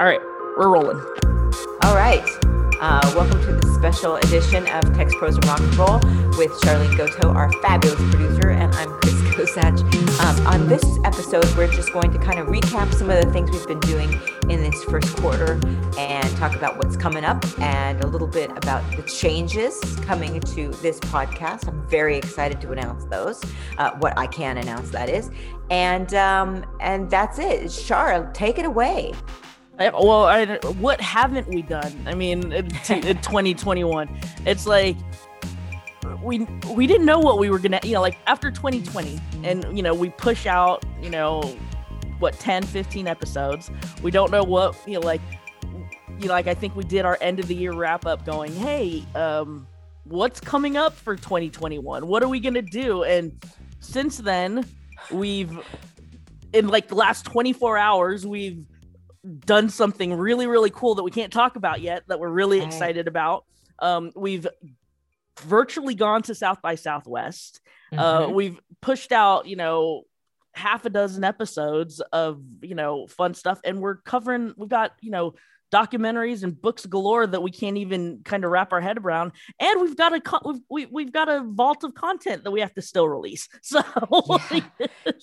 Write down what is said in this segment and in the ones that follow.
All right, we're rolling. All right. Uh, welcome to the special edition of Text Pros and Rock and Roll with Charlene Goto, our fabulous producer, and I'm Chris Kosach. Um, on this episode, we're just going to kind of recap some of the things we've been doing in this first quarter and talk about what's coming up and a little bit about the changes coming to this podcast. I'm very excited to announce those, uh, what I can announce that is, and um, and that's it. Char, take it away. Well, I, what haven't we done? I mean, in, in 2021, it's like we we didn't know what we were gonna, you know, like after 2020, and you know, we push out, you know, what 10, 15 episodes. We don't know what, you know, like, you know, like I think we did our end of the year wrap up, going, hey, um, what's coming up for 2021? What are we gonna do? And since then, we've in like the last 24 hours, we've done something really really cool that we can't talk about yet that we're really right. excited about um, we've virtually gone to south by southwest uh, mm-hmm. uh, we've pushed out you know half a dozen episodes of you know fun stuff and we're covering we've got you know documentaries and books galore that we can't even kind of wrap our head around. And we've got a we've, we, we've got a vault of content that we have to still release. So yeah.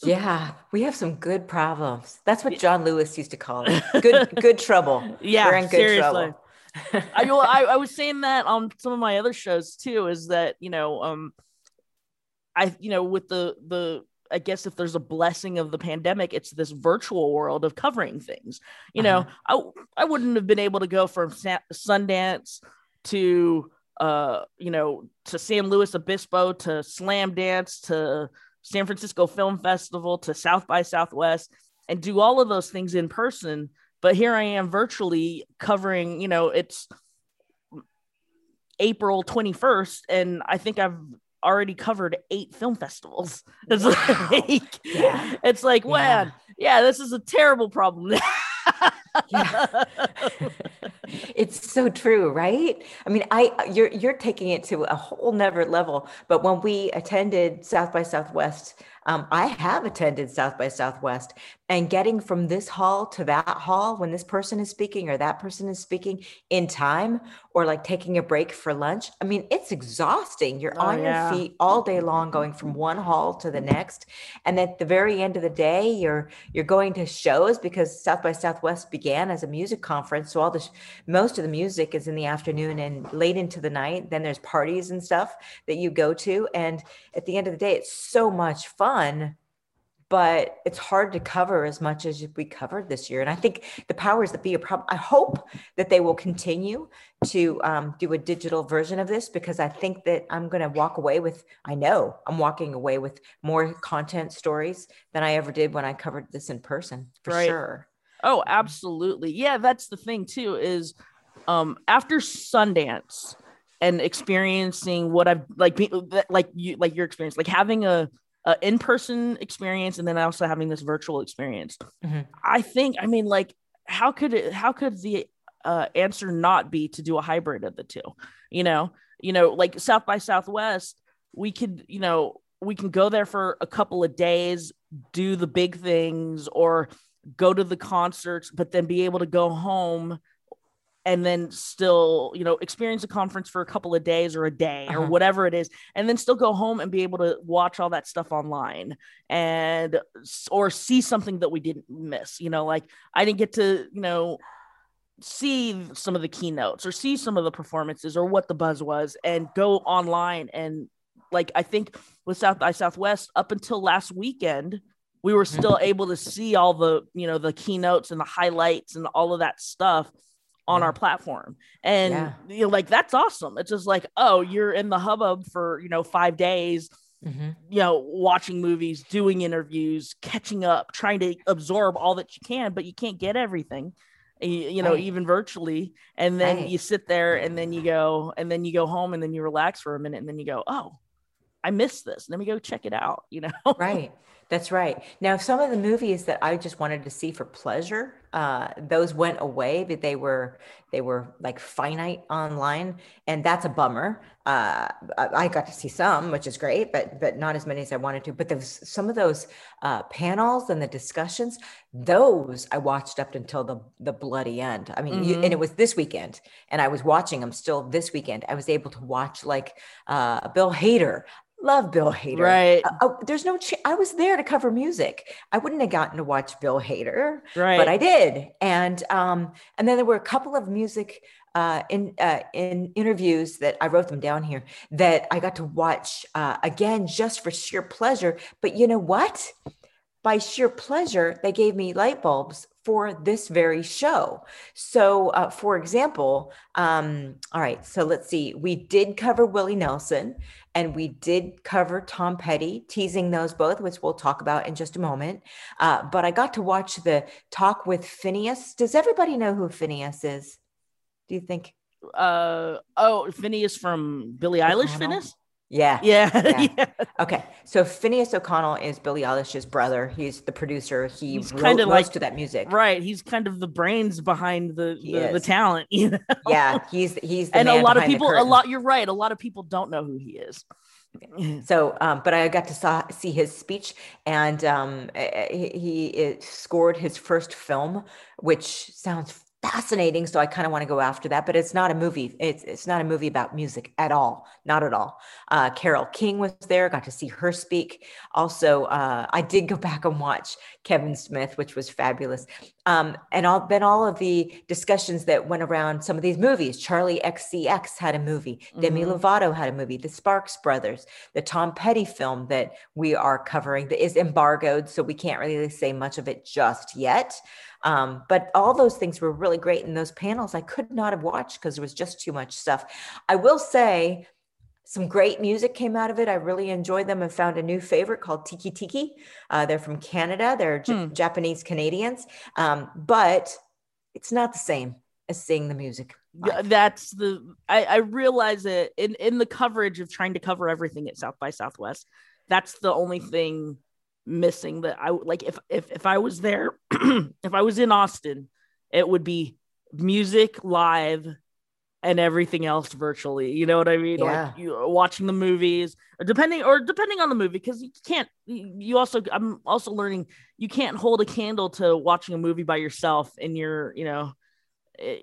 yeah. We have some good problems. That's what john lewis used to call it. Good good trouble. Yeah We're in good seriously. trouble. I, I, I was saying that on some of my other shows too is that you know um i you know with the the I guess if there's a blessing of the pandemic, it's this virtual world of covering things. You uh-huh. know, I I wouldn't have been able to go from Sundance to uh, you know, to San Luis Obispo to Slamdance to San Francisco Film Festival to South by Southwest and do all of those things in person. But here I am virtually covering, you know, it's April 21st, and I think I've already covered eight film festivals. It's wow. like, yeah. it's like, yeah. man, yeah, this is a terrible problem. yeah. it's so true, right? I mean, I you're you're taking it to a whole never level. But when we attended South by Southwest, um, I have attended South by Southwest, and getting from this hall to that hall when this person is speaking or that person is speaking in time or like taking a break for lunch i mean it's exhausting you're oh, on yeah. your feet all day long going from one hall to the next and at the very end of the day you're you're going to shows because south by southwest began as a music conference so all the most of the music is in the afternoon and late into the night then there's parties and stuff that you go to and at the end of the day it's so much fun but it's hard to cover as much as we covered this year. And I think the powers that be a problem. I hope that they will continue to um, do a digital version of this because I think that I'm going to walk away with, I know I'm walking away with more content stories than I ever did when I covered this in person for right. sure. Oh, absolutely. Yeah, that's the thing too is um, after Sundance and experiencing what I've like, like you, like your experience, like having a, uh, in-person experience and then also having this virtual experience mm-hmm. i think i mean like how could it how could the uh, answer not be to do a hybrid of the two you know you know like south by southwest we could you know we can go there for a couple of days do the big things or go to the concerts but then be able to go home and then still you know experience a conference for a couple of days or a day uh-huh. or whatever it is and then still go home and be able to watch all that stuff online and or see something that we didn't miss you know like i didn't get to you know see some of the keynotes or see some of the performances or what the buzz was and go online and like i think with south by southwest up until last weekend we were still mm-hmm. able to see all the you know the keynotes and the highlights and all of that stuff on yeah. our platform and yeah. you know like that's awesome it's just like oh you're in the hubbub for you know five days mm-hmm. you know watching movies doing interviews catching up trying to absorb all that you can but you can't get everything you, you know right. even virtually and then right. you sit there and then you go and then you go home and then you relax for a minute and then you go oh i missed this let me go check it out you know right That's right. Now, some of the movies that I just wanted to see for pleasure, uh, those went away, but they were they were like finite online, and that's a bummer. Uh, I got to see some, which is great, but but not as many as I wanted to. But there's some of those uh, panels and the discussions; those I watched up until the the bloody end. I mean, mm-hmm. you, and it was this weekend, and I was watching them still this weekend. I was able to watch like uh, Bill Hader love Bill Hader. Right. Uh, oh, there's no. Ch- I was there to cover music. I wouldn't have gotten to watch Bill Hader. Right. But I did, and um, and then there were a couple of music. Uh, in uh, in interviews that I wrote them down here that I got to watch uh, again just for sheer pleasure. But you know what? By sheer pleasure, they gave me light bulbs for this very show. So, uh, for example, um, all right, so let's see, we did cover Willie Nelson and we did cover Tom Petty, teasing those both, which we'll talk about in just a moment. Uh, but I got to watch the talk with Finneas. Does everybody know who Finneas is? Do you think? Uh oh, Finneas from Billie Eilish. Finneas. Yeah. Yeah. yeah. yeah. Okay. So Finneas O'Connell is Billie Eilish's brother. He's the producer. He he's kind of like to that music. Right. He's kind of the brains behind the the, the, talent. You know? Yeah. He's he's and a lot of people. A lot. You're right. A lot of people don't know who he is. So, um, but I got to saw, see his speech, and um, he, he scored his first film, which sounds fascinating. So I kind of want to go after that, but it's not a movie. It's it's not a movie about music at all, not at all. Uh, Carole King was there, got to see her speak. Also, uh, I did go back and watch Kevin Smith, which was fabulous. Um, and all then all of the discussions that went around some of these movies. Charli XCX had a movie. Mm-hmm. Demi Lovato had a movie. The Sparks Brothers, the Tom Petty film that we are covering that is embargoed, so we can't really say much of it just yet. Um, but all those things were really great. in those panels I could not have watched because there was just too much stuff. I will say some great music came out of it. I really enjoyed them and found a new favorite called TEKE::TEKE. Uh, they're from Canada, they're hmm. J- Japanese Canadians, um, but it's not the same as seeing the music. That's the I, I realize it in in the coverage of trying to cover everything at South by Southwest. That's the only thing missing that I like if if if I was there if I was in Austin it would be music live and everything else virtually you know what I mean yeah. like you watching the movies or depending or depending on the movie because you can't you also I'm also learning you can't hold a candle to watching a movie by yourself in your you know eh,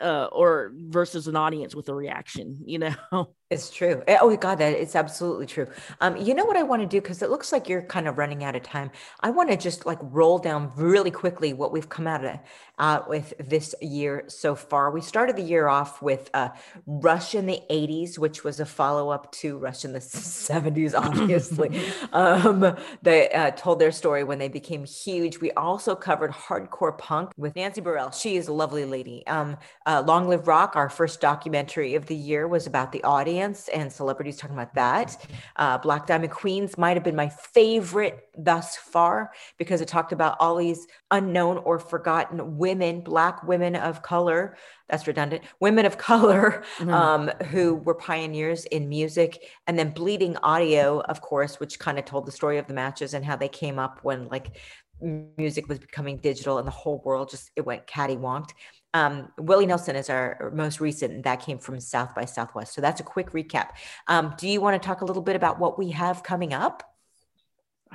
uh, or versus an audience with a reaction you know It's true. Eh, oh God, that it's absolutely true. Um, you know what I want to do because it looks like you're kind of running out of time. I want to just like roll down really quickly what we've come out of uh, with this year so far. We started the year off with uh, Rush in the '80s, which was a follow up to Rush in the '70s. Obviously, um, they uh, told their story when they became huge. We also covered hardcore punk with Nancy Barile. She is a lovely lady. Um, uh, Long Live Rock, our first documentary of the year, was about the audience dance and celebrities talking about that. Uh, Black Diamond Queens might have been my favorite thus far because it talked about all these unknown or forgotten women, Black women of color. That's redundant. Women of color mm-hmm. um, who were pioneers in music, and then Bleeding Audio, of course, which kind of told the story of the matches and how they came up when like music was becoming digital and the whole world just it went cattywonked um, Willie Nelson is our most recent, and that came from South by Southwest. So that's a quick recap. Um, do you want to talk a little bit about what we have coming up?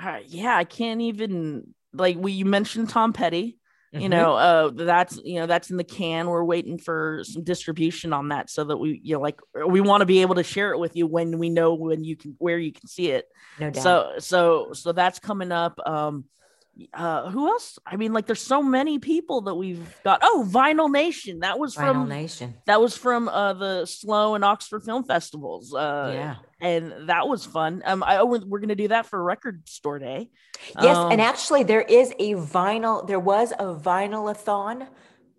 Uh, yeah, I can't even like we you mentioned Tom Petty. Mm-hmm. You know, uh, that's you know that's in the can. We're waiting for some distribution on that so that we you know like we want to be able to share it with you when we know when you can where you can see it. No doubt. So so so that's coming up. Um, uh who else? I mean like there's so many people that we've got. Oh vinyl nation. That was vinyl from nation. that was from uh the slow and oxford film festivals uh yeah. and that was fun. Um i oh, we're gonna do that for record store day. Yes um, and actually there is a vinyl there was a vinyl-a-thon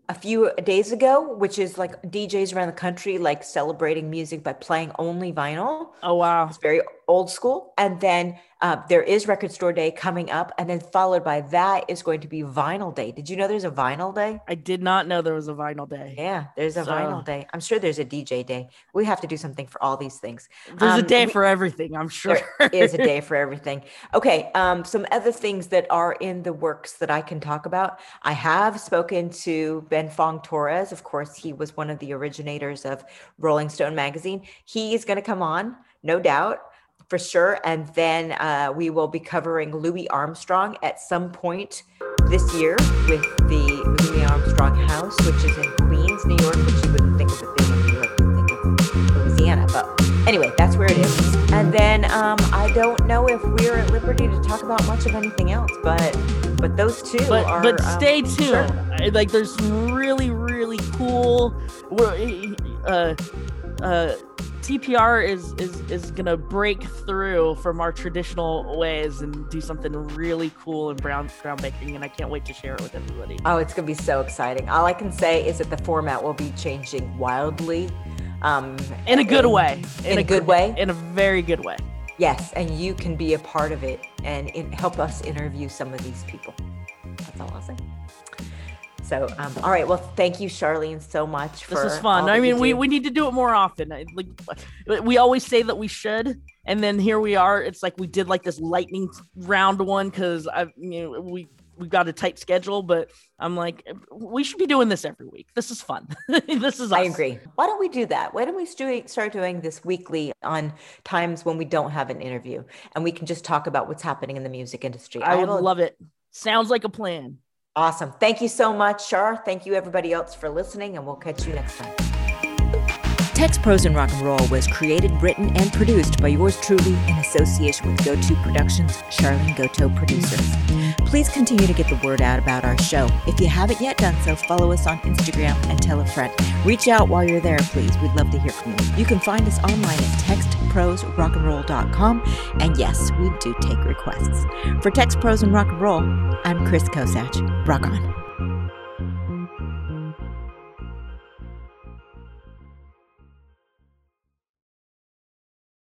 a few days ago, which is like DJs around the country like celebrating music by playing only vinyl. Oh wow. It's very old school. And then uh, there is Record Store Day coming up. And then followed by that is going to be Vinyl Day. Did you know there's a Vinyl Day? I did not know there was a Vinyl Day. Yeah, there's a So- Vinyl Day. I'm sure there's a DJ Day. We have to do something for all these things. There's a Um, day we- for everything, I'm sure. There is a day for everything. Okay. Um, some other things that are in the works that I can talk about. I have spoken to Ben Fong Torres. Of course, he was one of the originators of Rolling Stone magazine. He is going to come on, no doubt. For sure. And then uh, we will be covering Louis Armstrong at some point this year with the Louis Armstrong House, which is in Queens, New York, which you wouldn't think of it being in New York, you'd think of Louisiana. But anyway, that's where it is. And then um, I don't know if we're at liberty to talk about much of anything else, but but those two but are. but um, stay tuned. sure. Like there's some really really cool. we're- Uh, uh, TPR is is is gonna break through from our traditional ways and do something really cool and brown groundbreaking, and I can't wait to share it with everybody. Oh, it's gonna be so exciting. All I can say is that the format will be changing wildly. Um, In a good and- way. in a good way? In a very good way. Yes, and you can be a part of it and in, help us interview some of these people. That's all I'll say. So, um, all right. Well, thank you, Charlene, so much for. This was all fun. I mean, we, do. we need to do it more often. I- Like we always say that we should, and then here we are. It's like we did like this lightning round one because I you know we we've got a tight schedule, but I'm like we should be doing this every week. This is fun. this is. I agree. Why don't we do that? Why don't we start doing this weekly on times when we don't have an interview and we can just talk about what's happening in the music industry? I would love it. Sounds like a plan. Awesome. Thank you so much, Char. Thank you, everybody else, for listening, and we'll catch you next time. Text Pros and Rock and Roll was created, written, and produced by yours truly in association with GoTo Productions, Charlene Goto Producers. Please continue to get the word out about our show. If you haven't yet done so, follow us on Instagram and tell a friend. Reach out while you're there, please. We'd love to hear from you. You can find us online at textprosrockandroll.com. And yes, we do take requests. For Text Pros and Rock and Roll, I'm Chris Kosach. Rock on.